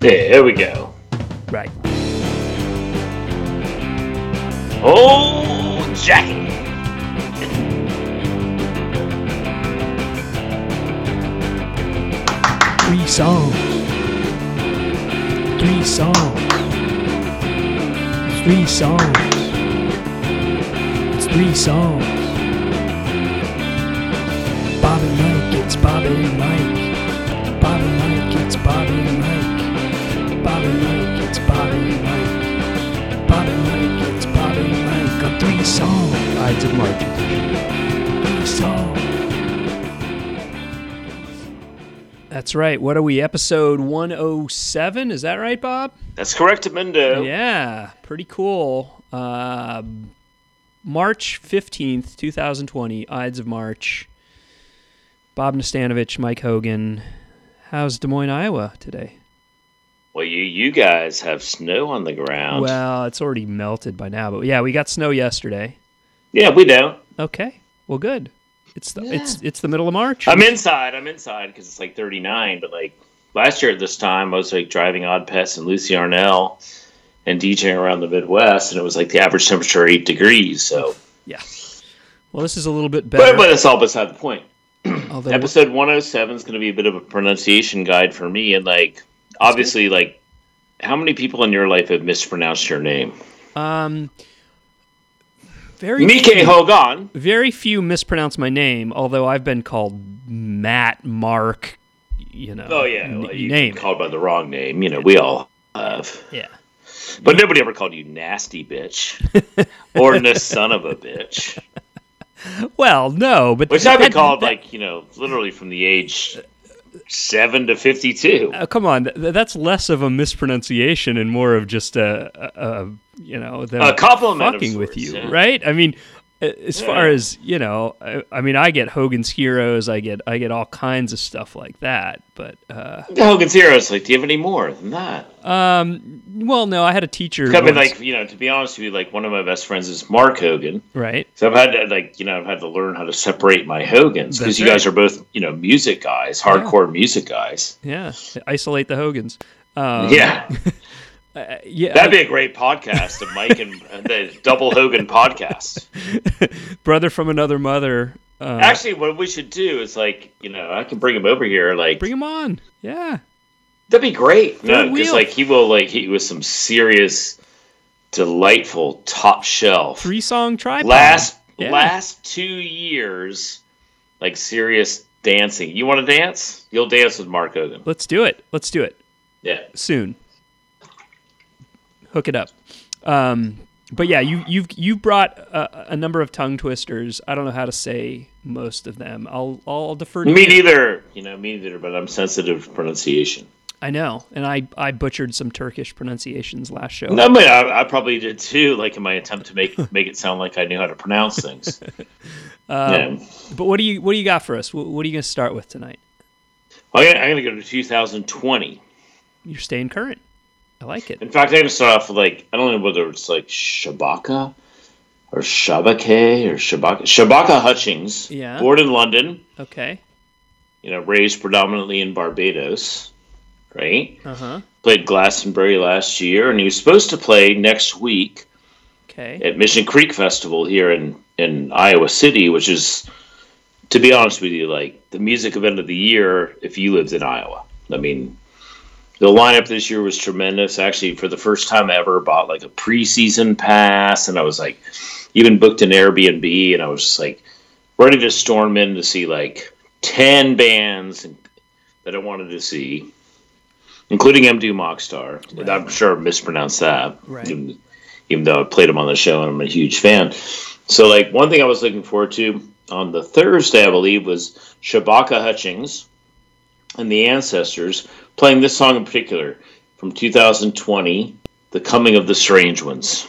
There we go. Right. Oh, Jackie. Three songs. Three songs. Three songs. It's three songs. Bob and Mike, it's Bob and Mike. Mike. On three songs. Ides of March. Three. That's right. What are we? Episode 107? Is that right, Bob? That's correct, Amendo. Yeah, pretty cool. Uh, March 15th, 2020, Ides of March. Bob Nastanovich, Mike Hogan. How's Des Moines, Iowa today? Well, you you guys have snow on the ground. Well, it's already melted by now, but yeah, we got snow yesterday. yeah, we don't. Okay. Well, good. It's the it's it's the middle of March. I'm inside. I'm inside because it's like 39. But like last year at this time, I was like driving Odd Pets and Lucy Arnell and DJing around the Midwest, and it was like the average temperature eight degrees. So, yeah. Well, this is a little bit but, better. but that's all beside the point. although Episode 107 is going to be a bit of a pronunciation guide for me, and like obviously, like how many people in your life have mispronounced your name? um very Mike few- Hogan. very few mispronounce my name, although I've been called Matt, Mark, you know. Oh yeah, well, you name. called by the wrong name. You know, we all have. Yeah. But nobody ever called you nasty bitch or the son of a bitch. Well, no, but Which I've been called that- like, you know, literally from the age seven to fifty two. uh, come on, th- that's less of a mispronunciation and more of just a, a, a you know, them A compliment of fucking with you, yeah. right? I mean, as far as you know, I, I mean, I get Hogan's Heroes, I get I get all kinds of stuff like that, but uh, Hogan's Heroes, like, do you have any more than that? um, well, no, I had a teacher, I mean, like, you know, to be honest with you, like one of my best friends is Mark Hogan. right? So I've had to, like, you know, I've had to learn how to separate my Hogans because you guys are both, you know, music guys, hardcore music guys. Yeah, isolate the Hogans. Um, Yeah. uh, yeah. That'd be a great podcast, a Mike and and the Double Hogan podcast. brother from another mother. Uh, Actually, what we should do is like, you know, I can bring him over here. Like, bring him on. Yeah, that'd be great. No, because like he will like he was some serious, delightful top shelf. three song tripod. last Yeah. last two years, like serious dancing. You want to dance? You'll dance with Mark Hogan. Let's do it. Let's do it Yeah. soon. Hook it up. Um, but yeah, you you've you brought a, a number of tongue twisters. I don't know how to say most of them. I'll I'll defer to Me you. neither. You know, me neither. But I'm sensitive to pronunciation. I know, and I I butchered some Turkish pronunciations last show. No, I mean, I, I probably did too. Like in my attempt to make make it sound like I knew how to pronounce things. yeah. But what do you what do you got for us? What, what are you going to start with tonight? Well, I'm going to go to 2020. You're staying current. I like it. In fact, I'm going to start off with like I don't know whether it's like Shabaka or Shabake or Shabaka Shabaka Hutchings. Yeah. Born in London, Okay. you know, raised predominantly in Barbados, right? Uh huh. Played Glastonbury last year, and he was supposed to play next week Okay. at Mission Creek Festival here in in Iowa City, which is, to be honest with you, like the music event of the year if you lived in Iowa. I mean, the lineup this year was tremendous. Actually, for the first time ever, bought like a preseason pass, and I was like, even booked an Airbnb, and I was just like ready to storm in to see like ten bands that I wanted to see, including MD Mockstar. Right. I'm sure I mispronounced that. Right. Even, even though I played them on the show and I'm a huge fan. So, like, one thing I was looking forward to on the Thursday, I believe, was Shabaka Hutchings and the Ancestors playing this song in particular from 2020, The Coming of the Strange Ones.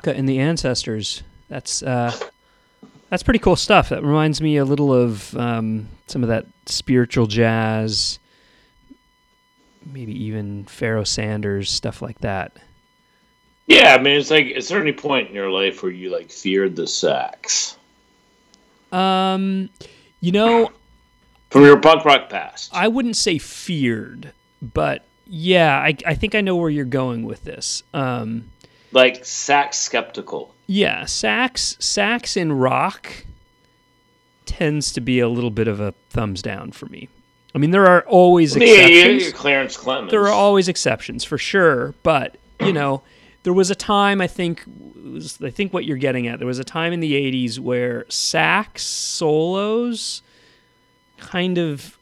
Shabaka and the Ancestors. That's uh, that's pretty cool stuff. That reminds me a little of um, some of that spiritual jazz, maybe even Pharoah Sanders stuff like that. Yeah, I mean, it's like, is there any point in your life where you like feared the sax Um, you know, from your punk rock past? I wouldn't say feared, but yeah, I, I think I know where you're going with this. Um, like sax skeptical. yeah, sax sax in rock tends to be a little bit of a thumbs down for me. I mean, there are always Yeah, exceptions. you're Clarence Clemons. there are always exceptions for sure, but you know, there was a time I think it was, I think what you're getting at. There was a time in the '80s where sax solos kind of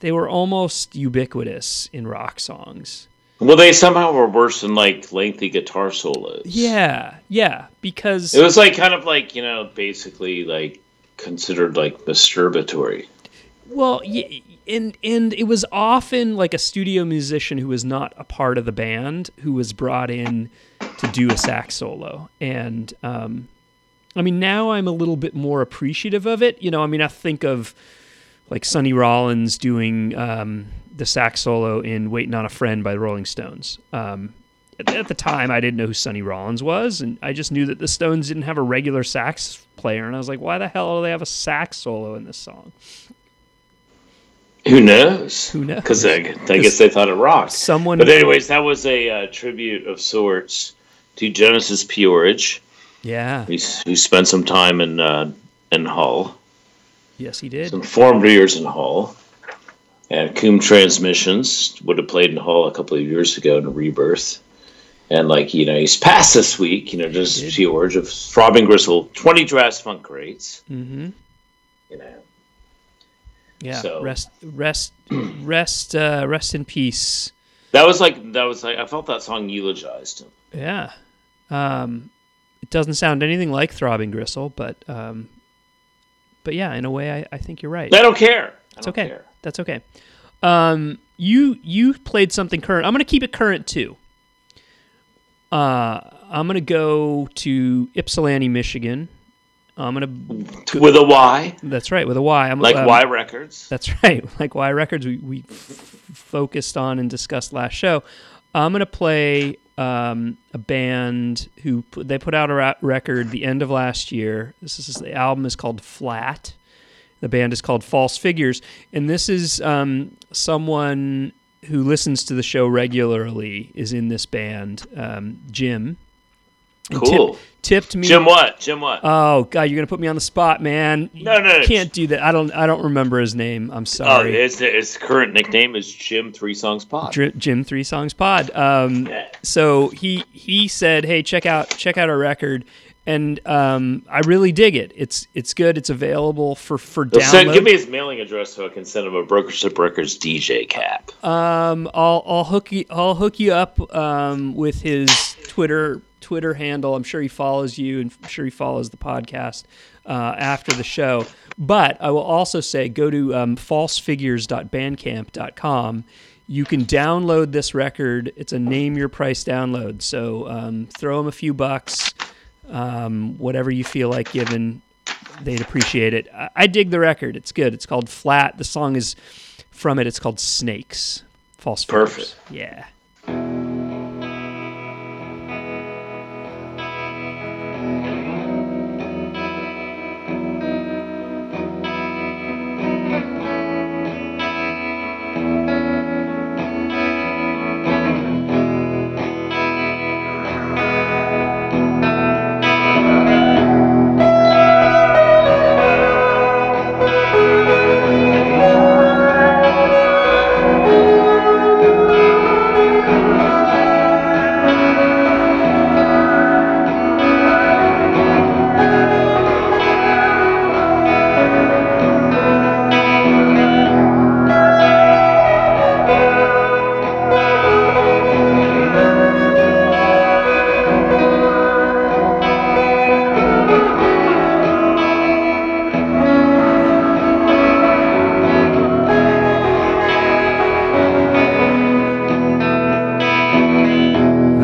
they were almost ubiquitous in rock songs. Well, they somehow were worse than like lengthy guitar solos. Yeah, yeah, because It was like kind of like you know basically like considered like masturbatory. Well, y- and and it was often like a studio musician who was not a part of the band who was brought in to do a sax solo, and um, I mean now I'm a little bit more appreciative of it. You know, I mean I think of like Sonny Rollins doing um, the sax solo in "Waiting on a Friend" by the Rolling Stones. Um, at, at the time, I didn't know who Sonny Rollins was, and I just knew that the Stones didn't have a regular sax player, and I was like, why the hell do they have a sax solo in this song? Who knows? Who knows? Because I, I guess they thought it rocked. Someone, But anyways, that was a uh, tribute of sorts to Genesis P-Orridge, yeah, who, who spent some time in uh, in Hull, yes, he did. some formed years in Hull. And Coombe Transmissions would have played in Hull a couple of years ago in a rebirth. And like, you know, he's passed this week, you know, just did. George of Throbbing Gristle, 20 Jazz Funk Greats, hmm you know. Yeah, So- rest, rest, rest, uh, rest in peace. That was like that was like I felt that song eulogized him. Yeah. Um, it doesn't sound anything like Throbbing Gristle, but um, but yeah, in a way, I, I think you're right. I don't care. I It's don't okay. care. That's okay. Um, you you played something current. I'm gonna keep it current too. Uh, I'm gonna go to Ypsilanti, Michigan. I'm gonna. With a Y, That's right, with a Y. I'm like um, Y Records. That's right, like Y Records. We we f- focused on and discussed last show. I'm gonna play um, a band who put, they put out a ra- record the end of last year. This is the album is called Flat. The band is called False Figures, and this is um, someone who listens to the show regularly is in this band. Um, Jim. And tip- Cool. tipped me. Jim what? Jim what? Oh God, you're gonna put me on the spot, man. No, no, no. can't do that. I don't. I don't remember his name. I'm oh, sorry. his, his current nickname is Jim Three Songs Pod. Jim Three Songs Pod. Um, so he he said, "Hey, check out check out our record," and um, I really dig it. It's it's good. It's available for for Well, send- give me his mailing address so I can send him a Brokership Records DJ cap. um, I'll I'll hook you I'll hook you up um, with his Twitter Twitter handle. I'm sure he follows you, and I'm sure he follows the podcast uh, after the show. But I will also say, go to um, falsefigures.bandcamp.com. You can download this record. It's a name your price download. So um, throw him a few bucks, um, whatever you feel like giving. They'd appreciate it. I, I dig the record. It's good. It's called Flat. The song is from it. It's called Snakes. False Figures. Perfect. Yeah.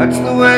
That's the way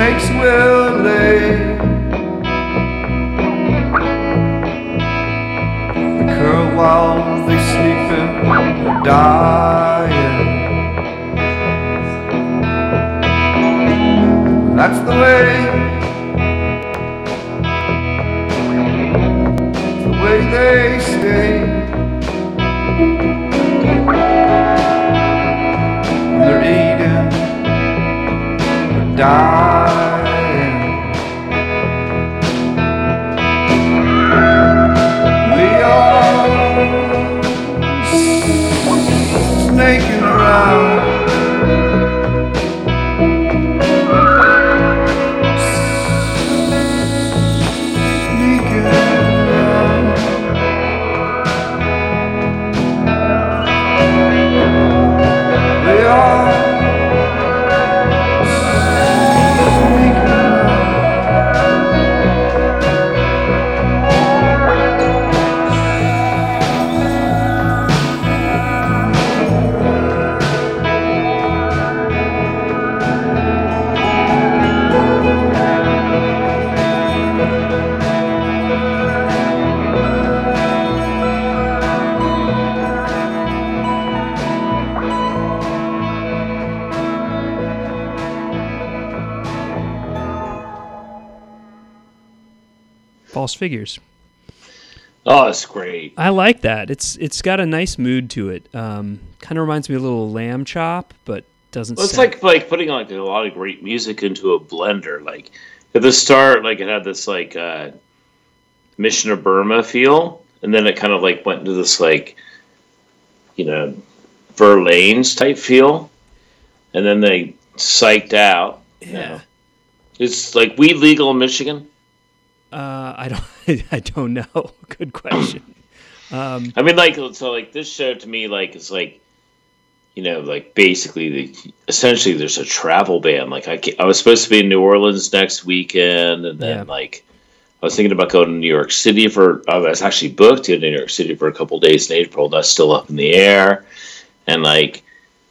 snakes will lay. They curl while they sleeping, they're dying. That's the way. The way they stay. They're figures. Oh, it's great. I like that. It's it's got a nice mood to it. Um, kind of reminds me a little Lambchop, but doesn't. Well, it's sound- like like putting like a lot of great music into a blender. Like at the start, like it had this like uh, Mission of Burma feel, and then it kind of like went into this like you know Verlaines type feel, and then they psyched out. you yeah. know. It's like weed legal in Michigan. Uh, I don't. I don't know. Good question. Um, I mean, like so, like this show to me, like it's like, you know, like basically, the essentially, there's a travel ban. Like I, I was supposed to be in New Orleans next weekend, and then Yeah. like I was thinking about going to New York City for. I was actually booked to New York City for a couple days in April. That's still up in the air, and like,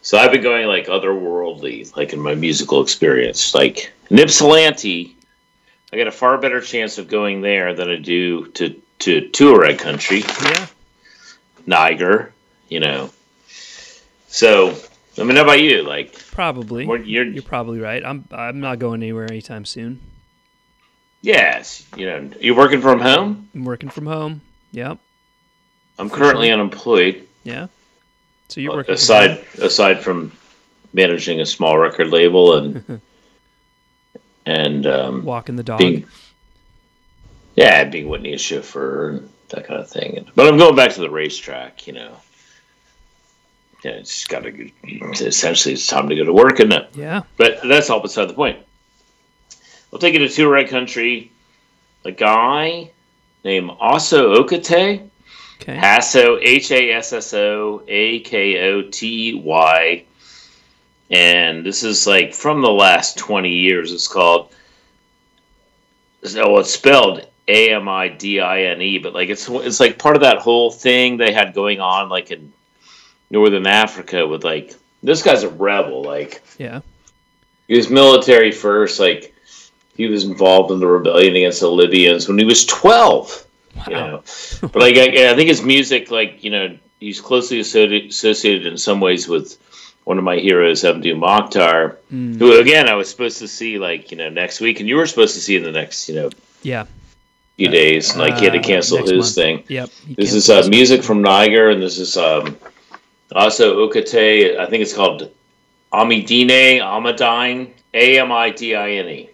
so I've been going like otherworldly, like in my musical experience, like Ypsilanti. I got a far better chance of going there than I do to to Tuareg country. yeah. Niger, you know. So, I mean, how about you? Like, Probably. you're, You're probably right. I'm. I'm not going anywhere anytime soon. yes, you know, you're working from home. I'm working from home. Yep. I'm currently unemployed. Yeah. So you're working from Aside, home. aside from managing a small record label and and um, walking the dog. being, yeah, being Whitney's chauffeur and that kind of thing. But I'm going back to the racetrack. You know, yeah, it's got to. Essentially, it's time to go to work, isn't it? Yeah. But that's all beside the point. We'll take you to Tuareg country. A guy named Aso Akotey. Okay. Hasso, H A S S O A K O T E Y. And this is like from the last 20 years. It's called, so it's spelled A M I D I N E, but like it's it's like part of that whole thing they had going on like in Northern Africa with like, this guy's a rebel. Like, Yeah. he was military first. Like he was involved in the rebellion against the Libyans when he was twelve. You Wow. know, but like I, I think his music, like you know, he's closely associated, associated in some ways with one of my heroes, Abdul Mokhtar, Mm. who again I was supposed to see like you know next week, and you were supposed to see in the next you know Yeah. few days. and, Like he had to Uh, cancel next his month. thing. Yep. This is uh, music from Niger, and this is um, Hasso Akotey. I think it's called Amidine, Amadine, A M I D I N E.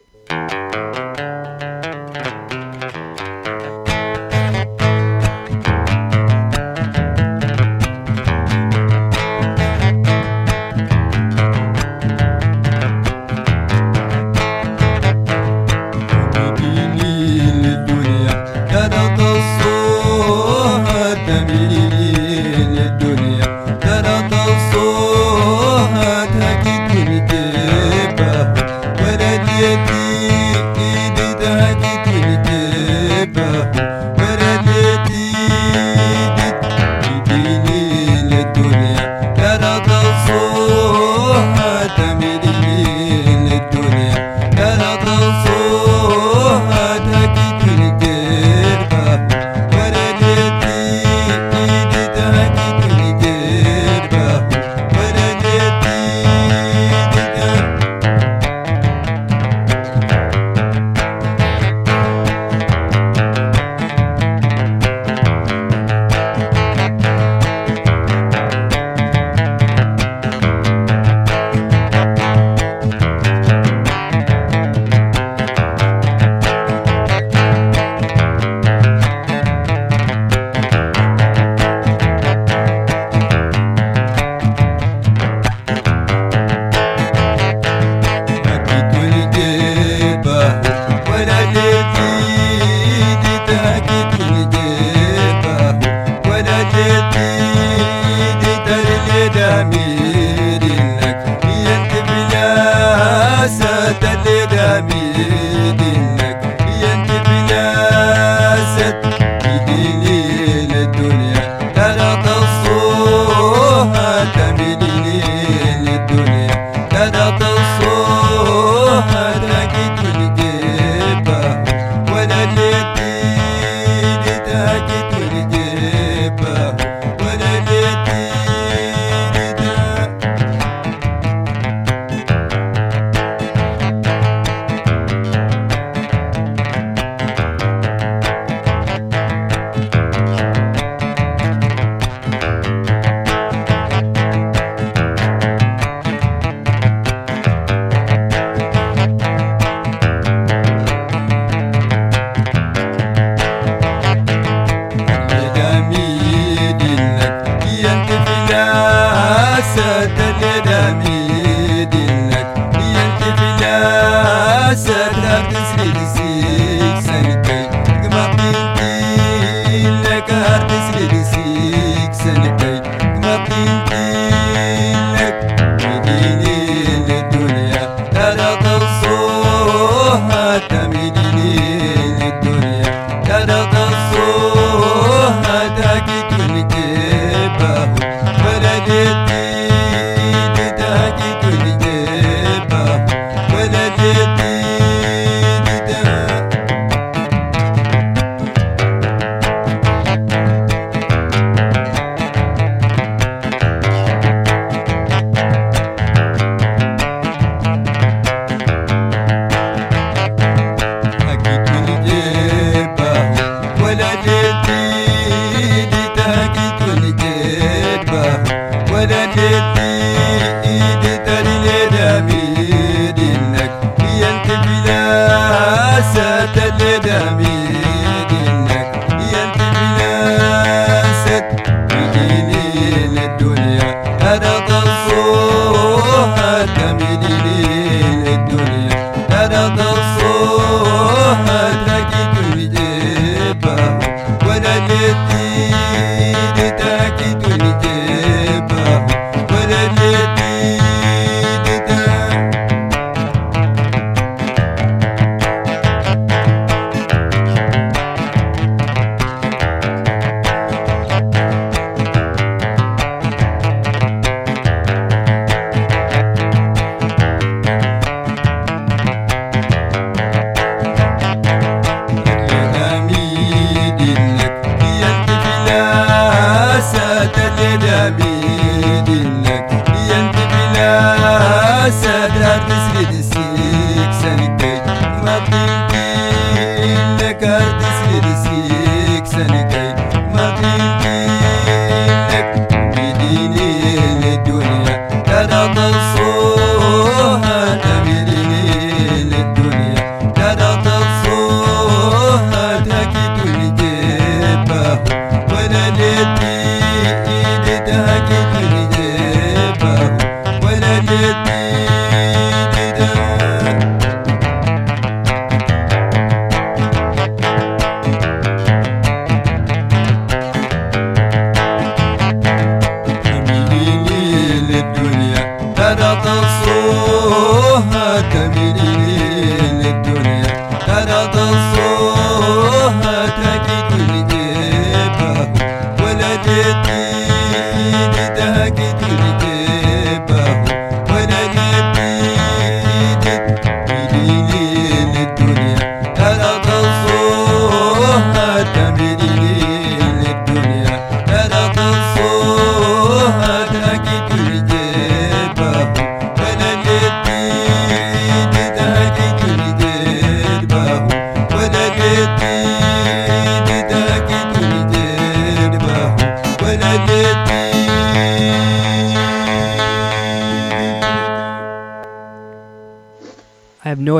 gemi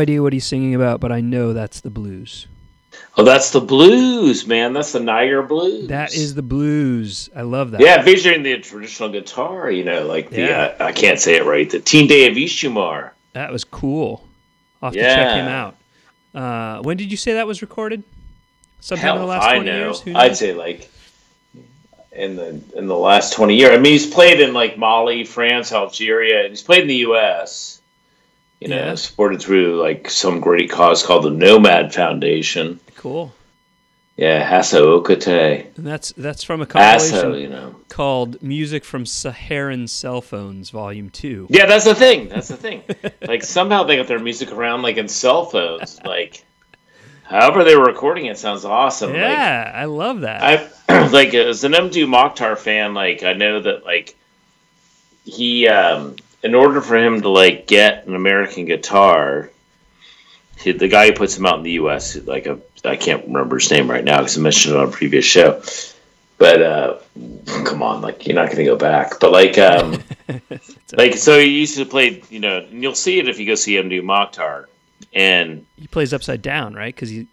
idea what he's singing about, but I know that's the blues. Oh, that's the blues, man. That's the Niagara blues. That is the blues. I love that. Yeah, featuring the traditional guitar, you know, like the, Yeah. uh, I can't say it right, the Tinde of Ishumar. That was cool. I'll have to check him out. Uh, when did you say that was recorded? Sometime in the last I 20 know. years? I'd say like in the in the last twenty years. I mean, he's played in like Mali, France, Algeria, and he's played in the U.S. You know, Yeah. supported through like some great cause called the Nomad Foundation. Cool. Yeah, Hasso Akotey. And that's that's from a compilation Hasso, you know. called Music from Saharan Cell Phones, Volume 2. Yeah, that's the thing. That's the thing. like somehow they got their music around like in cell phones. Like, however they were recording it sounds awesome. Like, Yeah, I love that. I like as an Mdou Moctar fan, like I know that like he um in order for him to like get an American guitar, he, the guy who puts him out in the U.S. like a I can't remember his name right now because I mentioned it on a previous show. But uh, come on, like you're not going to go back. But like, um, like so he used to play, you know, and you'll see it if you go see Mdou Moctar, and he plays upside down, right? Because he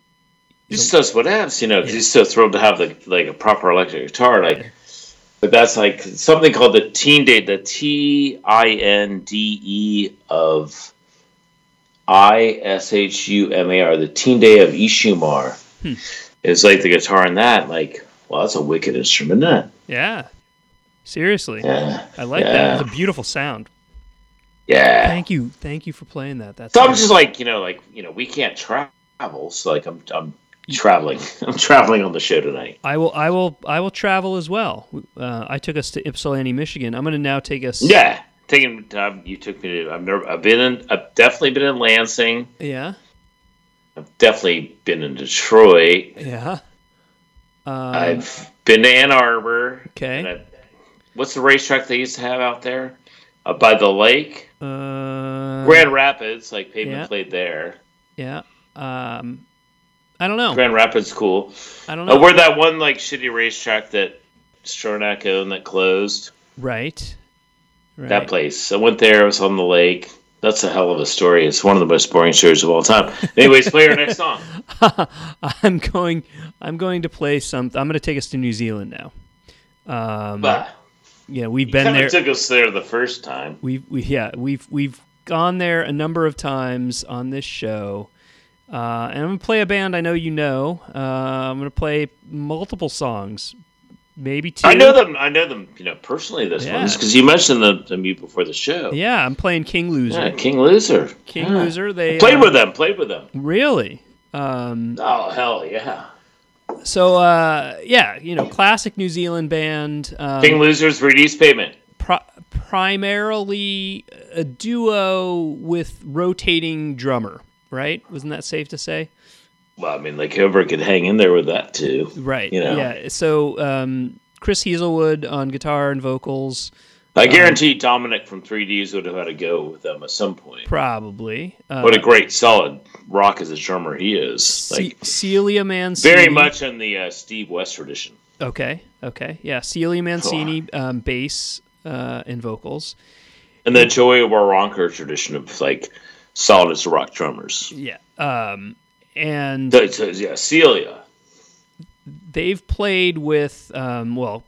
he just does whatevs, you know, because he's so thrilled to have the like a proper electric guitar, like. But that's like something called the Tinde, the T I N D E of I S H U M A R, the Tinde of Ishumar. Hmm. It's like the guitar in that, like, well, that's a wicked instrument, isn't? Yeah. Seriously. Yeah. I like Yeah. that. It's a beautiful sound. Yeah. Thank you. Thank you for playing that. That's So I'm just like, you know, like, you know, we can't travel. So like I'm I'm traveling. I'm traveling on the show tonight. I will I will I will travel as well. Uh, I took us to Ypsilanti, Michigan. I'm going to now take us Yeah. Taking um, you took me to I've never I've been in I've definitely been in Lansing. Yeah. I've definitely been in Detroit. Yeah. I've been to Ann Arbor. Okay. I- what's the racetrack they used to have out there? Uh, by the lake? uh, Grand Rapids, like Pavement yeah. played there. Yeah. Um, I don't know. Grand Rapids cool. I don't Uh, know. where that one like shitty racetrack that Stronach owned that closed. right. Right. That place. I went there. I was on the lake. That's a hell of a story. It's one of the most boring stories of all time. Anyways, play our next song. I'm going. I'm going to play some. I'm going to take us to New Zealand now. Um, Bah. yeah, we've You been there. took us there the first time. We've we yeah we've we've gone there a number of times on this show, uh, and I'm gonna play a band I know you know. Uh, I'm gonna play multiple songs, maybe two. I know them. I know them. You know personally. This Yeah. one because you mentioned them to me before the show. Yeah, I'm playing King Loser. Yeah, King Loser. King Yeah. Loser. They Played uh, with them. Played with them. really. Um, Oh hell yeah! so uh, yeah, you know, classic New Zealand band. Um, King Losers reduced payment. pri- primarily a duo with rotating drummer. Right? Wasn't that safe to say? Well, I mean, like whoever could hang in there with that too. Right. You know. Yeah. So um, Chris Heazlewood on guitar and vocals, I guarantee Dominic from 3Ds would have had to go with them at some point. probably. Uh, What a great, solid rock as a drummer he is. Ce- Like Celia Mancini. very much in the uh, Steve West tradition. Okay. Okay. Yeah. Celia Mancini, um, bass uh, and vocals. And the Joey Waronker tradition of like solid as rock drummers. Yeah. Um, and So, so, yeah, Celia. they've played with um, well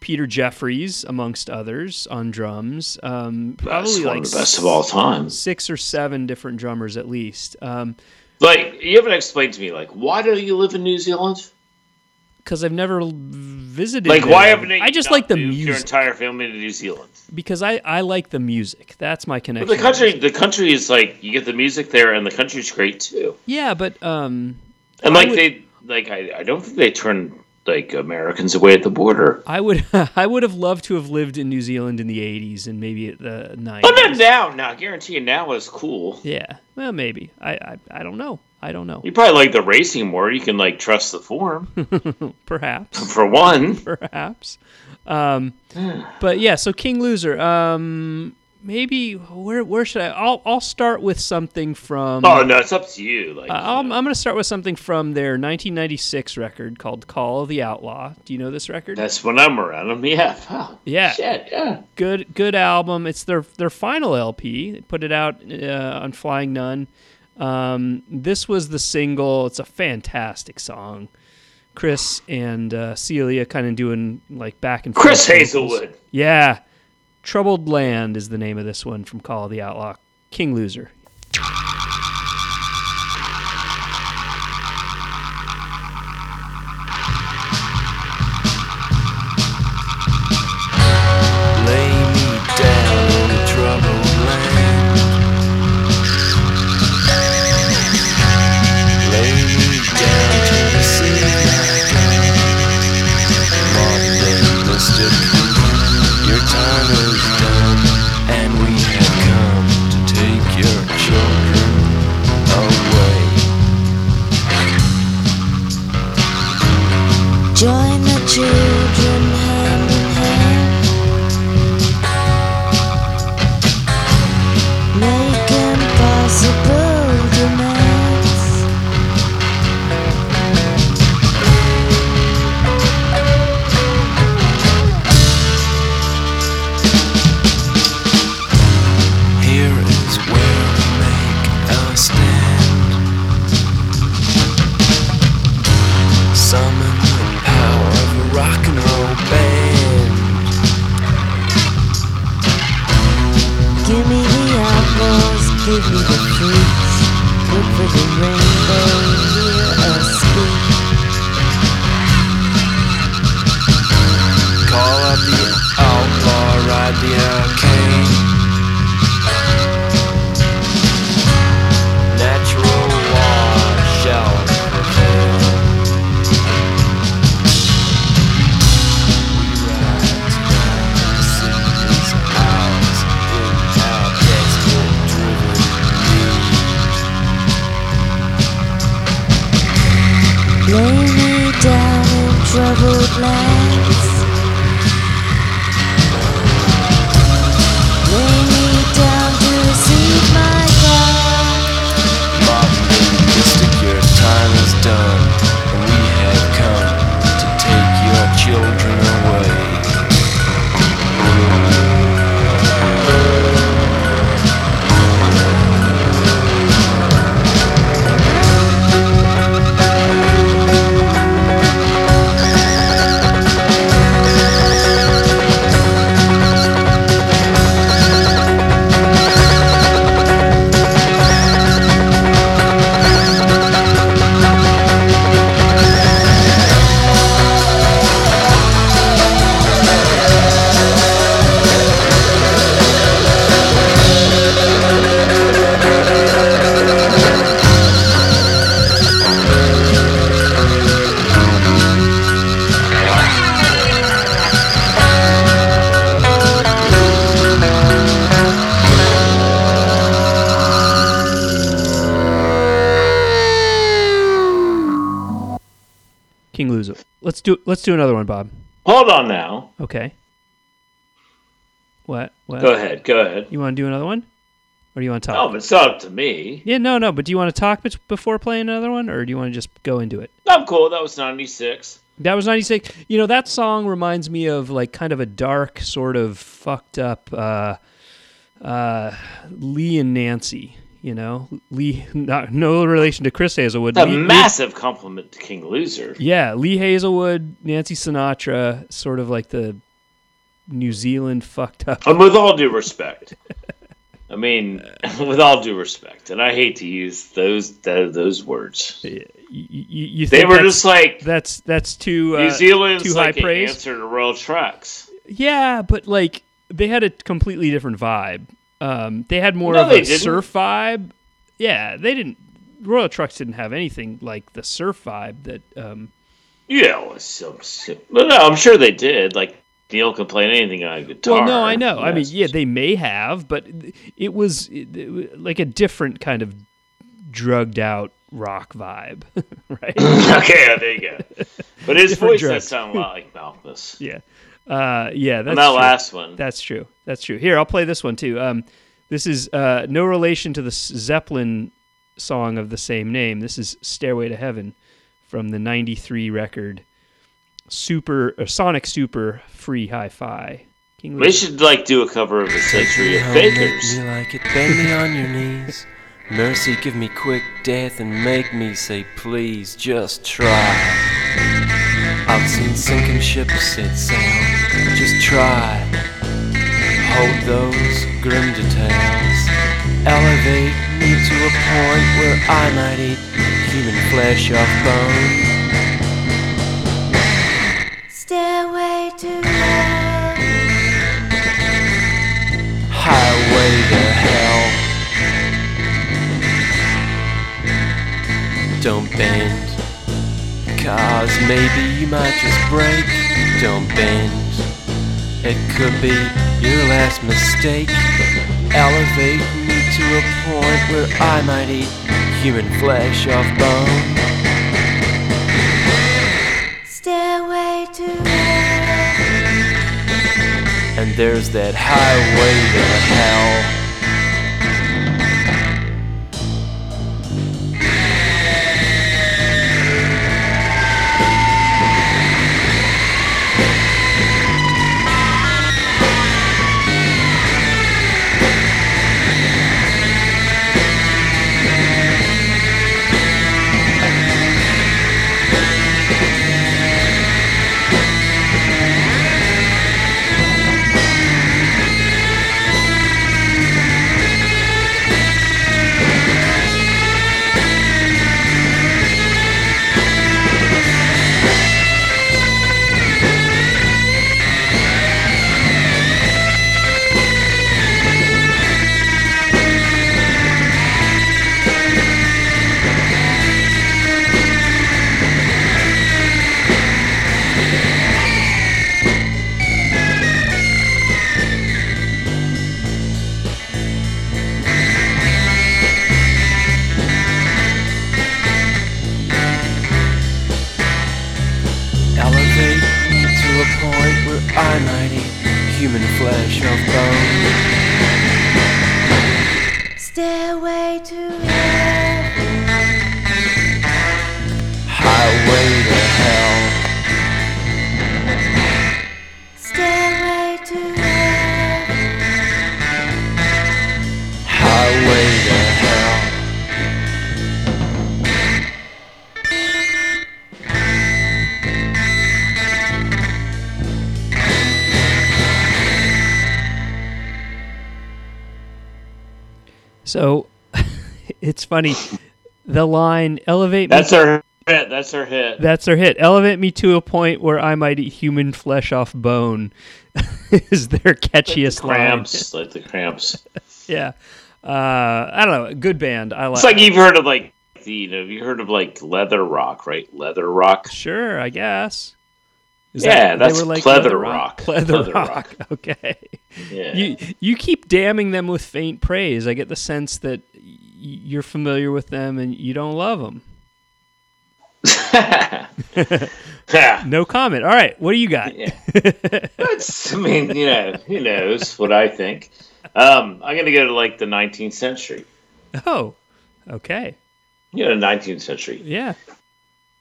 Peter Jeffries amongst others on drums. Um, That's probably like of the best of all time. six or seven different drummers at least. Um, Like you haven't explained to me like why do you live in New Zealand? Because I've never visited. Like there. why haven't I just like the moved your music entire family to New Zealand? because I, I like the music. That's my But connection. the country, the country is like you get the music there, and the country's great too. Yeah, but um, And I like would- they, like I, I don't think they turn like Americans away at the border. I would I would have loved to have lived in New Zealand in the '80s and maybe the '90s. But not now. Now, I guarantee you, now is cool. Yeah, well, maybe. I, I I don't know. I don't know. You probably like the racing more. You can like trust the form Perhaps. for one. perhaps. Um, but yeah, so King Loser. Um, maybe where where should I? I'll I'll start with something from. Oh no, it's up to you. Like Uh, I'm, I'm going to start with something from their 1996 record called "Call of the Outlaw." Do you know this record? that's when I'm around them. Yeah. Oh, Yeah. Shit. Yeah. good good album. It's their their final LP. They put it out uh, on Flying Nun. Um, this was the single. It's a fantastic song. Chris and uh, Celia kind of doing like back and forth. Chris vocals. Heazlewood. Yeah. Troubled Land is the name of this one from Call of the Outlaw. King Loser. Do let's do another one, Bob. Hold on now. Okay. What? What? Go ahead. Go ahead. You want to do another one, or do you want to talk? Oh, but it's not up to me. Yeah, no, no. But do you want to talk before playing another one, or do you want to just go into it? I'm cool. That was 96. That was '96. You know, that song reminds me of like kind of a dark, sort of fucked up uh, uh, Lee and Nancy. You know, Lee, not, no relation to Chris Heazlewood. A Lee- Lee- massive compliment to King Loser. yeah, Lee Hazlewood, Nancy Sinatra, sort of like the New Zealand fucked up. And with all due respect, I mean, with all due respect, and I hate to use those th- those words. You, you, you They were just like that's that's too uh, New Zealand's too like high praise. answer to Royal Trux. Yeah, but like they had a completely different vibe. Um, they had more No, of a didn't. surf vibe. Yeah, they didn't. Royal Trux didn't have anything like the surf vibe that. Um, Yeah, well, so, so, but no, I'm sure they did. Like Neil can play anything on a guitar. well, no, I know. I mean, yeah, they may have, but it was, it, it was like a different kind of drugged out rock vibe, right? okay, there you go. But his voice drugs. does sound a lot like Malkmus. yeah, uh, yeah. That's And that true. last one. That's true. That's true. Here, I'll play this one too. Um, this is uh, no relation to the Zeppelin song of the same name. This is "Stairway to Heaven" from the '93 record "Super" or "Sonic Super" Free Hi-Fi. King They Louis. should like do a cover of a Century of How Fakers. me like it, bend me on your knees. Mercy, give me quick death and make me say, please, just try. I've seen sinking ships set sail, just try. Hold those grim details. Elevate me to a point where I might eat human flesh off bone. Stairway to heaven. Highway to hell. Don't bend, cause maybe you might just break. Don't bend, it could be your last mistake. Elevate me to a point where I might eat human flesh off bone. Stairway to heaven. And there's that highway to hell. Funny. The line elevate me That's our hit. That's our hit. That's their hit. Elevate me to a point where I might eat human flesh off bone. is their catchiest line. cramps, like the cramps. Yeah. Uh, I don't know. Good band. I like. It's like you've heard of like the you know you heard of like leather rock, right? Leather rock. Sure, I guess. Is Yeah, they that's like leather rock. Pleather rock. rock. Okay. Yeah. You you keep damning them with faint praise. I get the sense that you're familiar with them and you don't love them. No comment. All right. What do you got? Yeah. That's, I mean, you know, who knows what I think. Um, I'm gonna go to like the 19th century. Oh, okay. You know, 19th century. Yeah.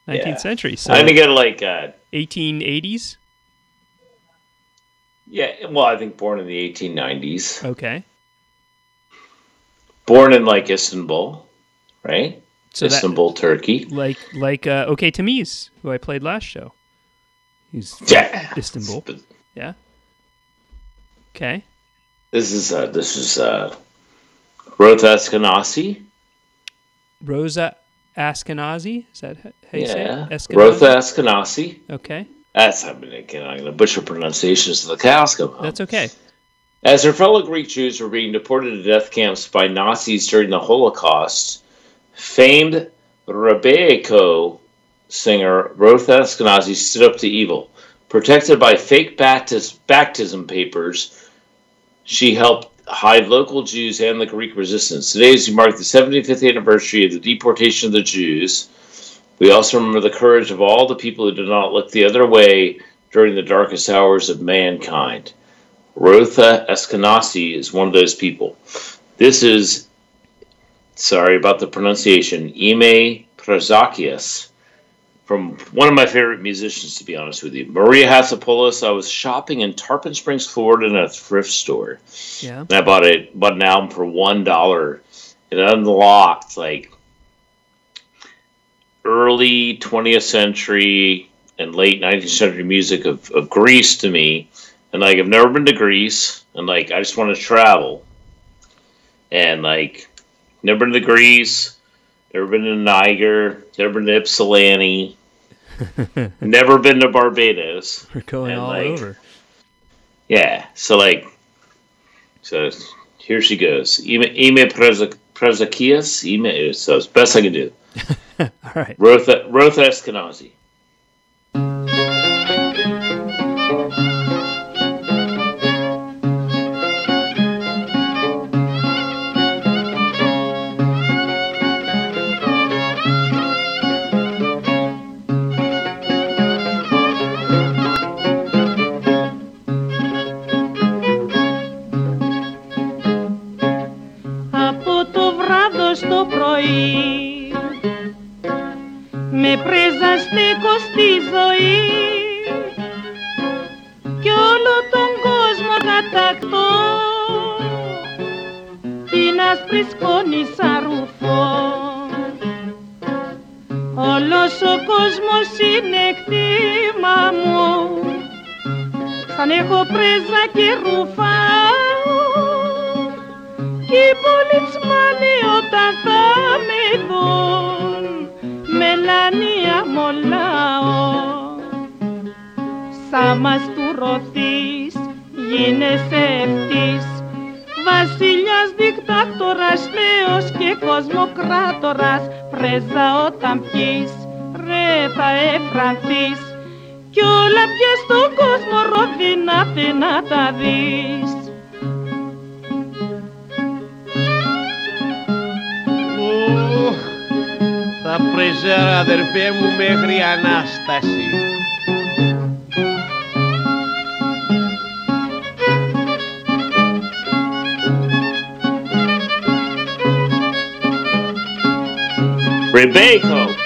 19th Yeah. century. So I'm gonna go to like, uh, 1880s. yeah. Well, I think born in the 1890s. Okay. Born in like Istanbul, right? So that Istanbul, Turkey. like like uh, okay Tamiz, who I played last show. He's Yeah. Istanbul. Yeah. Okay. This is uh, this is uh, Roth Eskenazi. Rosa Askenazi. Is that how you say Yeah, it? Eskenazi? Roth Eskenazi. Okay. That's I mean, again, I'm gonna butcher pronunciations of the cows come home. That's okay. As her fellow Greek Jews were being deported to death camps by Nazis during the Holocaust, famed rebetiko singer Roth Eskenazi stood up to evil. Protected by fake baptis- baptism papers, she helped hide local Jews and the Greek resistance. Today, as we mark the 75th anniversary of the deportation of the Jews, we also remember the courage of all the people who did not look the other way during the darkest hours of mankind. Rotha Eskenazi is one of those people. This is, sorry about the pronunciation, Ime Prazakias, from one of my favorite musicians, to be honest with you. Maria Hatsopoulos. I was shopping in Tarpon Springs, Florida, in a thrift store. Yeah. And I bought a bought an album for one dollar. It unlocked like early 20th century and late 19th century music of, of Greece to me. And like I've never been to Greece, and like I just want to travel. And like never been to Greece, never been to Niger, never been to Ypsilanti, never been to Barbados. We're going And, all like, over. Yeah. So like, so here she goes. Ime Ime Preza- Prezakias. Ime. So as best I can do. All right. Rotha Rotha Eskenazi. Κοσμοκράτορας Πρέζα όταν πιείς ρε θα εφρανθείς Κι όλα πια στον κόσμο ρόδινα να τα δεις. Ου, Θα πρεζέρα αδερφέ μου μέχρι Ανάσταση Rebecca.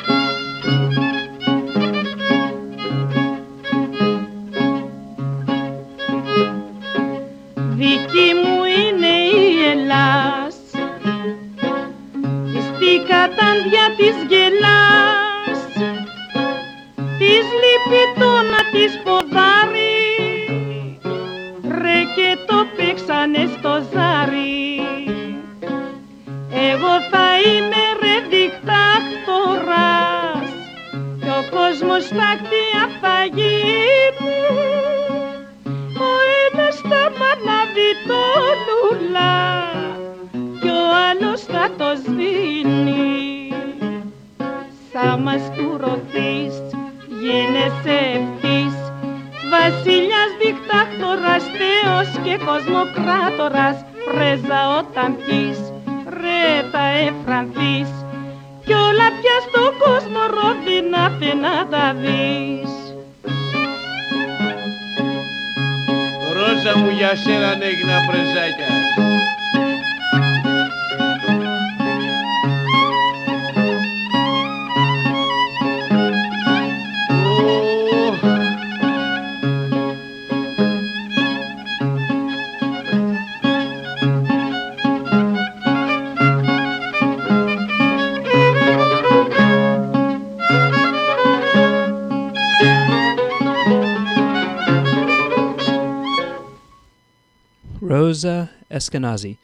Rosa Eskenazi.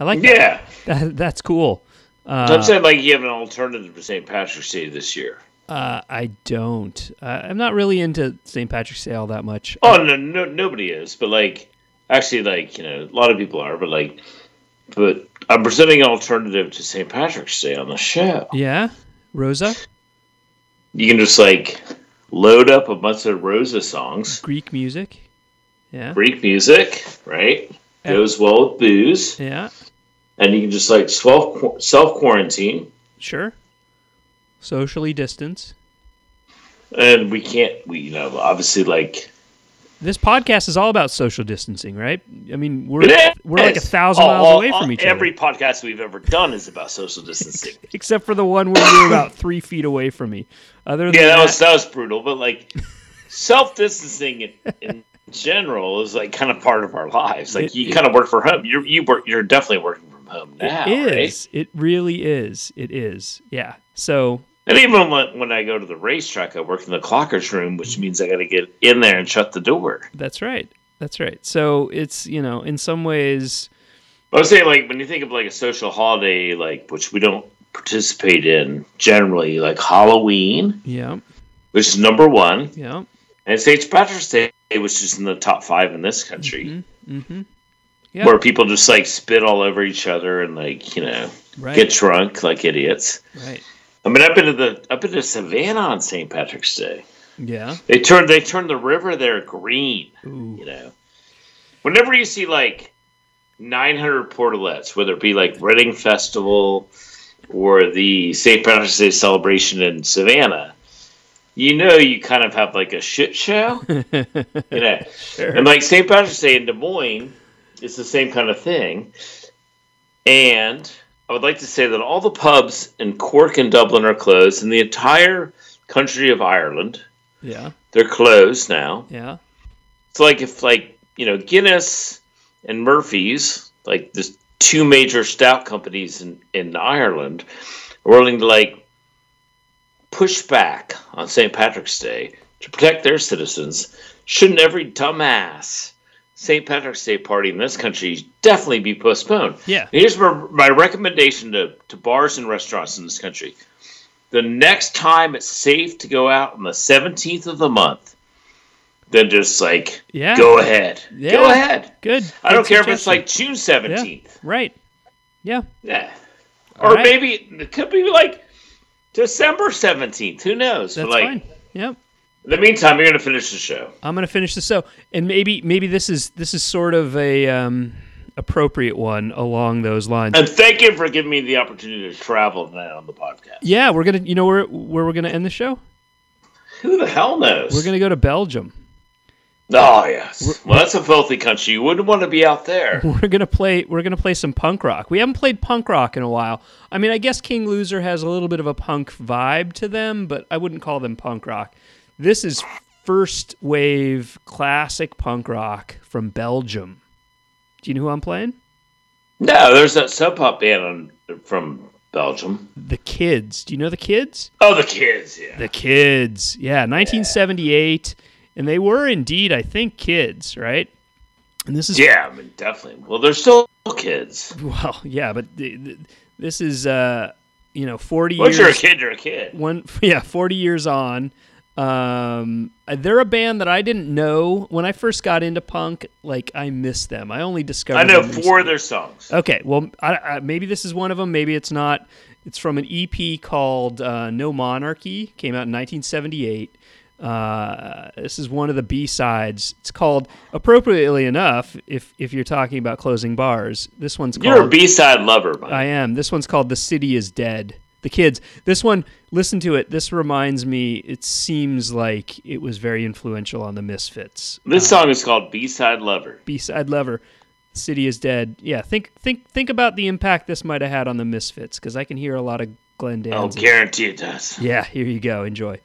I like that. Yeah. that. That's cool. Uh, I'm saying like you have an alternative to St. Patrick's Day this year. uh, I don't. Uh, I'm not really into St. Patrick's Day all that much. Oh no, no, nobody is. But like, actually, like you know, a lot of people are. But like, but I'm presenting an alternative to St. Patrick's Day on the show. Yeah, Rosa, You can just like load up a bunch of Rosa songs, Greek music. Yeah, Greek music, right? Goes well with booze, yeah, and you can just like self self quarantine. sure. Socially distance. And we can't, we you know, obviously like This podcast is all about social distancing, right? I mean, we're we're like a thousand miles oh, away from each Every other, Every podcast we've ever done is about social distancing. except for the one where you're about three feet away from me. Other than yeah, that that, was that was brutal. But like self distancing in, in general is like kind of part of our lives. Like It- you it- kind of work from home. You're you work. You're definitely working from home now, it right? is. It really is. It is. Yeah. So And even when, when I go to the racetrack, I work in the clockers room, which mm-hmm. means I got to get in there and shut the door. that's right. That's right. So it's you know in some ways I was saying, like, when you think of like a social holiday, like which we don't participate in generally, like Halloween, yeah which is number one, yeah and St. Patrick's Day, which just in the top five in this country, mm-hmm. Yeah. where people just like spit all over each other and like you know right get drunk like idiots. right I mean, I've been to the I've been to Savannah on St. Patrick's Day. yeah They turned they turned the river there green. Ooh. You know, whenever you see like 900 portalettes, whether it be like Reading Festival or the St. Patrick's Day celebration in Savannah, you know you kind of have like a shit show. you know, and like St. Patrick's Day in Des Moines, it's the same kind of thing. And I would like to say that all the pubs in Cork and Dublin are closed, and the entire country of Ireland yeah they're closed now. yeah It's like if like you know Guinness and Murphy's, like the two major stout companies in in Ireland, are willing to like push back on St. Patrick's Day to protect their citizens. Shouldn't every dumbass St. Patrick's Day party in this country definitely be postponed? yeah Here's my, my recommendation to, to bars and restaurants in this country. The next time it's safe to go out on the 17th of the month, then just like yeah go ahead. Yeah. Go ahead. good I don't Good care if it's like June 17th. right yeah Yeah. All Or right. maybe it could be like December 17th. Who knows? that's like fine yep in the meantime, you're going to finish the show. I'm gonna finish the show, and maybe maybe this is this is sort of a um appropriate one along those lines And thank you for giving me the opportunity to travel now on the podcast. yeah we're gonna you know where where we're gonna end the show Who the hell knows? we're gonna go to Belgium Oh yes. Well, that's a filthy country. You wouldn't want to be out there. We're gonna play. We're gonna play some punk rock. We haven't played punk rock in a while. I mean, I guess King Loser has a little bit of a punk vibe to them, but I wouldn't call them punk rock. This is first wave classic punk rock from Belgium. Do you know who I'm playing? No, there's that sub pop band on, from Belgium. The Kids. Do you know the Kids? Oh, the kids. Yeah. The Kids. Yeah, 1978, and they were indeed, I think, kids, right? And this is Yeah, I mean, definitely. Well, they're still kids. well, yeah, but th- th- this is uh, you know, 40 Once years. you're a kid, you're a kid. one yeah 40 years on um they're a band that i didn't know when i first got into punk like i missed them i only discovered I know four of their songs. okay well I, I, maybe this is one of them maybe it's not it's from an ep called uh, no monarchy came out in 1978 uh, this is one of the b-sides it's called appropriately enough if if you're talking about closing bars this one's called You're a B-side lover, Mike. I am. This one's called The City is Dead. The kids. This one, listen to it. This reminds me, it seems like it was very influential on the Misfits. This song is called B-side lover. B side lover. City is Dead. Yeah, think think think about the impact this might have had on the Misfits, because I can hear a lot of Glenn Danzig. I'll guarantee it does. yeah, here you go. Enjoy.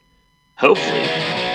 Hopefully.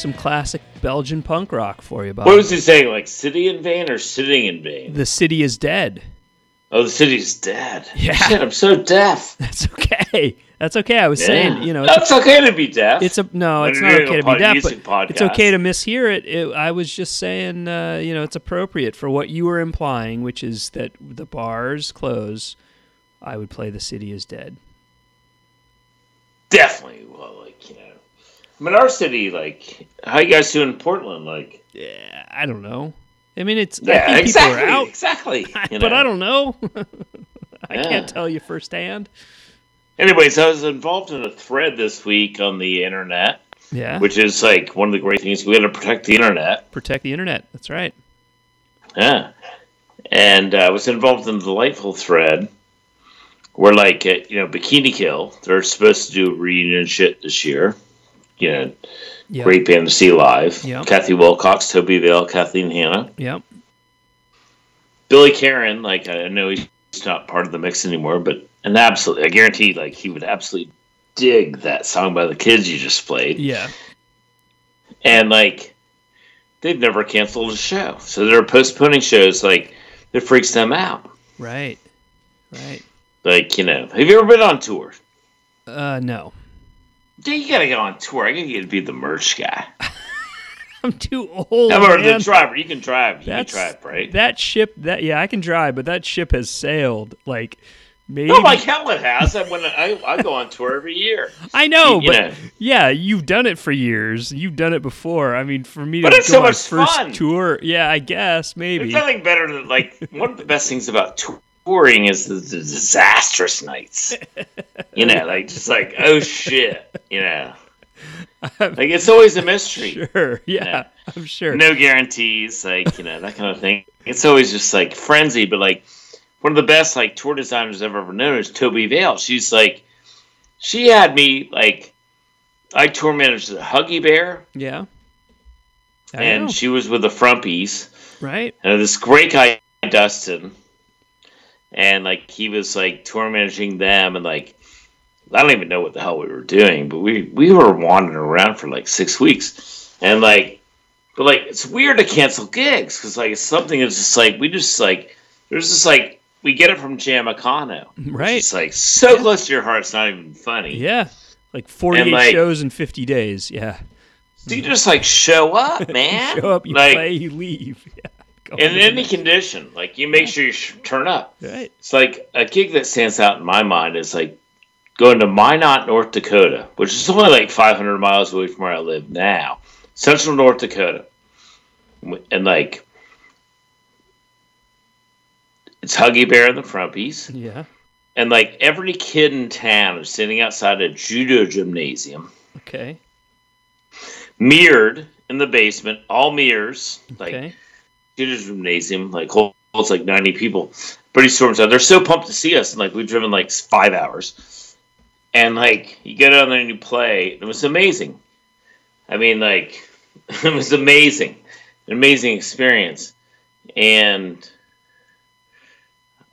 Some classic Belgian punk rock for you, Bob. What was he saying? Like city in vain or sitting in vain? the City is Dead. Oh, the city's dead. Yeah. Shit, I'm so deaf. That's okay. That's okay. I was saying, you know, it's That's okay to be deaf. It's a no. When It's not okay to be deaf, but it's okay to mishear it. it. I was just saying, uh, you know, it's appropriate for what you were implying, which is that the bars close. I would play "The City Is Dead." definitely. Well, like you know, I mean, our city. Like, how you guys doing in Portland? Like, Yeah, I don't know. I mean, it's yeah, exactly, people are out, exactly. you but know. I don't know. I Yeah. can't tell you firsthand. Anyways, I was involved in a thread this week on the internet, Yeah, which is like one of the great things. We got to protect the internet. protect the internet. That's right. Yeah. And uh, I was involved in a delightful thread where, like, you know, Bikini Kill, they're supposed to do reunion shit this year. You know, Yeah. great band to see live. Yeah. Kathi Wilcox, Tobi Vail, Kathleen Hanna. Yep. Billy Karren, like, I know he's not part of the mix anymore, but an absolute, I guarantee, like, he would absolutely dig that song by the kids you just played. Yeah. and like they've never canceled a show so they're postponing shows like it freaks them out Right. Right. like you know have you ever been on tour Uh, no. Yeah you gotta go on tour i gotta get to be the merch guy I'm too old. i'm man. the driver you can drive you That's can drive right that ship. That yeah, I can drive, but that ship has sailed. Like maybe. No, Mike Howlett has. I when I, I go on tour every year. I know, you but know. yeah, you've done it for years. You've done it before. I mean, for me to But it's go so much first fun. tour, yeah, I guess maybe. There's nothing better than like one of the best things about touring is the, the disastrous nights. You know, like just like oh shit, you know. Like it's always a mystery. Sure, yeah, Yeah. I'm sure. No guarantees, like you know that kind of thing. It's always just like frenzy, but like one of the best like tour designers I've ever known is Tobi Vail. She's like, she had me like, I tour managed the Huggy Bear, Yeah, I and know, she was with the Frumpies. right? And this great guy Dustin, and like he was like tour managing them, and like I don't even know what the hell we were doing, but we we were wandering around for like six weeks, and like, but like it's weird to cancel gigs because like it's something that's just like we just like there's just like we get it from Jamaica, Right. It's like so close to your heart, it's not even funny. Yeah, like 48 like- shows in 50 days. Yeah, So you just like show up, man. show up, you like, play, you leave. Yeah, in any condition. Like you make sure you turn up. right. It's like a gig that stands out in my mind is like going to Minot, North Dakota, which is only like 500 miles away from where I live now, central North Dakota. And like, it's Huggy Bear and the Frumpies. Yeah. And like every kid in town is sitting outside a judo gymnasium, Okay. mirrored in the basement, all mirrors, like Okay. Judo gymnasium, like holds like 90 people. Pretty storms out. They're so pumped to see us, and like we've driven like five hours, and like you get down there and you play. It was amazing. I mean, like it was amazing, an amazing experience, and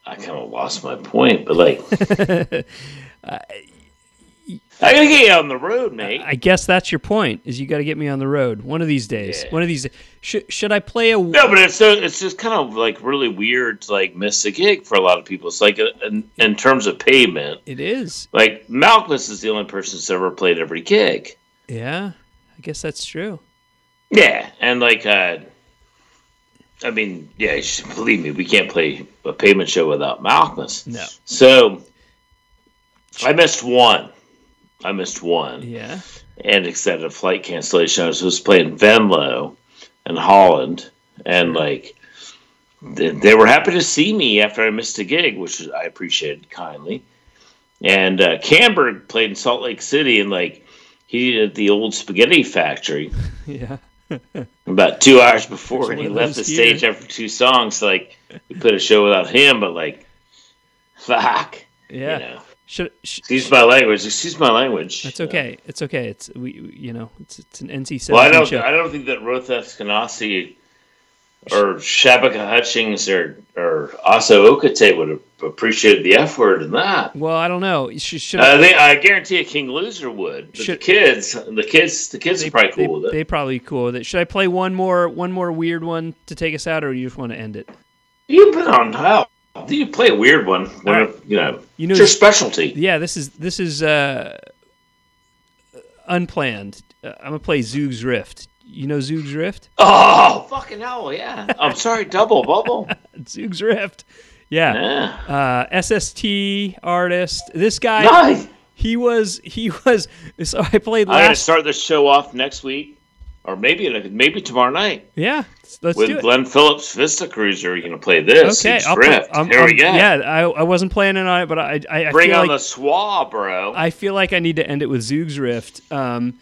I kind of lost my point, but like uh, I gotta get you on the road, mate. I guess that's your point. Is you got to get me on the road one of these days. Yeah. One of these. Should should I play a? No, but it's so it's just kind of like really weird to like miss a gig for a lot of people. It's like uh in, in terms of Pavement, It is. like Malkmus is the only person that's ever played every gig. Yeah. I guess that's true. Yeah, and like uh, I mean, yeah, believe me, we can't play a Pavement show without Malkmus. No. So I missed one. I missed one. Yeah. and extended a flight cancellation. I was supposed to play in Venlo and Holland, and like they, they were happy to see me after I missed a gig, which I appreciated kindly. And uh, Kannberg played in Salt Lake City, and like he did at the old spaghetti factory Yeah. about two hours before, and he left the those stage after two songs. Like we put a show without him, but like fuck, Yeah. you know. Should, sh- Excuse my language. Excuse my language. That's okay. It's okay. It's we, you know, it's it's an NC Well, I don't. show. I don't think that Ruth Eskenazi or Shabaka Hutchings or or Hasso Akotey would have appreciated the F word in that. well, I don't know. Should, should Uh, they, I guarantee a King Loser would. But Should- the kids, the kids, the kids they, are probably they, cool with it. they probably cool with it. Should I play one more one more weird one to take us out, or you just want to end it? You've been on hell. You play a weird one. When, right. You know, You know, it's your specialty. yeah. This is this is uh, unplanned. Uh, I'm gonna play Zoogz Rift. You know Zoogz Rift? Oh, fucking hell, yeah. I'm sorry, double bubble. Zoogz Rift. Yeah. Yeah. Uh, SST artist. This guy. Nice. He was he was. So I played I'm gonna start the show off next week, or maybe maybe tomorrow night. Yeah. Let's with do it. Glenn Phillips Vista Cruiser. You're gonna play this. Okay, I'll play. I'm, Here we go. Yeah, I, I wasn't planning on it, but I I, I Bring on like the swab, bro. I feel like I need to end it with Zoogz Rift. Um,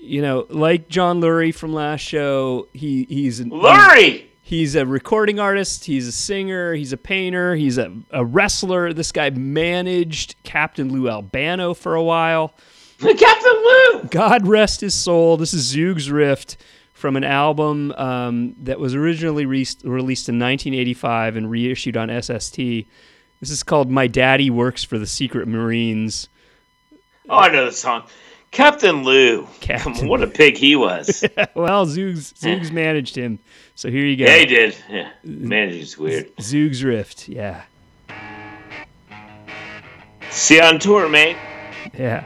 you know, like John Lurie from last show, he he's Lurie. He's a recording artist. He's a singer. He's a painter. He's a, a wrestler. This guy managed Captain Lou Albano for a while. Captain Lou. God rest his soul. This is Zoogz Rift from an album um, that was originally re- released in 1985 and reissued on SST. This is called My Daddy Works for the Secret Marines. Oh, I know the song. Captain Lou. Captain Come what a pig he was. well, Zoog's, Zoog's managed him. So here you go. yeah, he did. Yeah. Man, he's weird. Zoogz Rift. Yeah. See you on tour, mate. Yeah.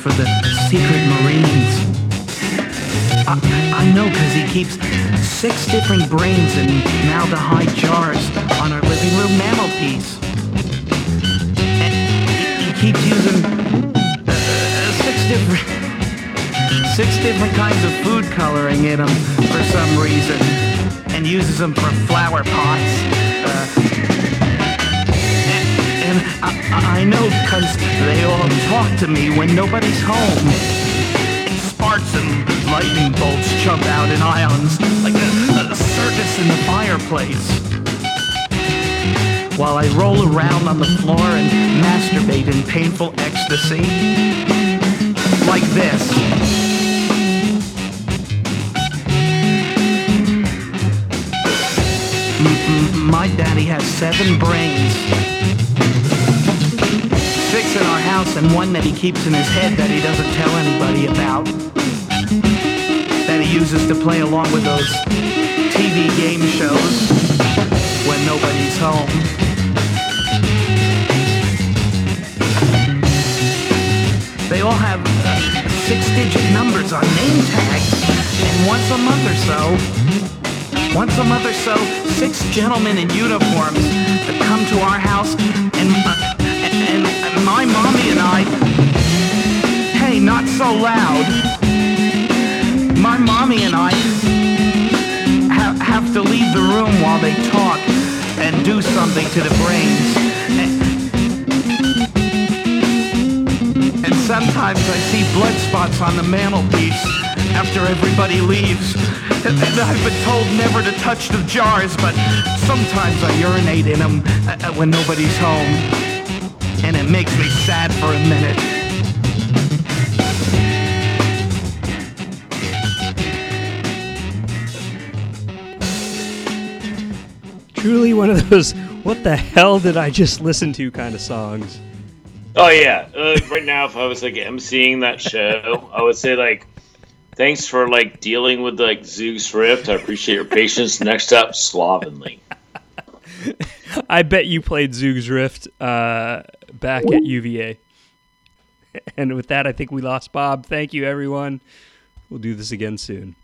For the secret Marines. I, I know because he keeps six different brains in maldehyde jars on our living room mantelpiece. And he, keeps using uh, six different six different kinds of food coloring in them for some reason, and uses them for flower pots. Uh, I, I know because they all talk to me when nobody's home. Sparks and lightning bolts jump out in ions like a, a circus in the fireplace. While I roll around on the floor and masturbate in painful ecstasy. Like this. My daddy has seven brains. Six in our house and one that he keeps in his head that he doesn't tell anybody about. That he uses to play along with those TV game shows when nobody's home. They all have uh, six-digit numbers on name tags, and once a month or so, once a month or so, six gentlemen in uniforms that come to our house and, uh, and, and my mommy and I, hey, not so loud. My mommy and I ha- have to leave the room while they talk and do something to the brains. And, and sometimes I see blood spots on the mantelpiece after everybody leaves. And and I've been told never to touch the jars, but sometimes I urinate in them uh, when nobody's home. And it makes me sad for a minute. Truly one of those what the hell did I just listen to kind of songs. Oh yeah. Uh, right now, if I was like emceeing that show, I would say like, thanks for like dealing with like Zoogz Rift. I appreciate your patience. Next up, Slovenly. I bet you played Zoogz Rift uh, back at UVA. And with that, I think we lost Bob. Thank you, everyone. We'll do this again soon.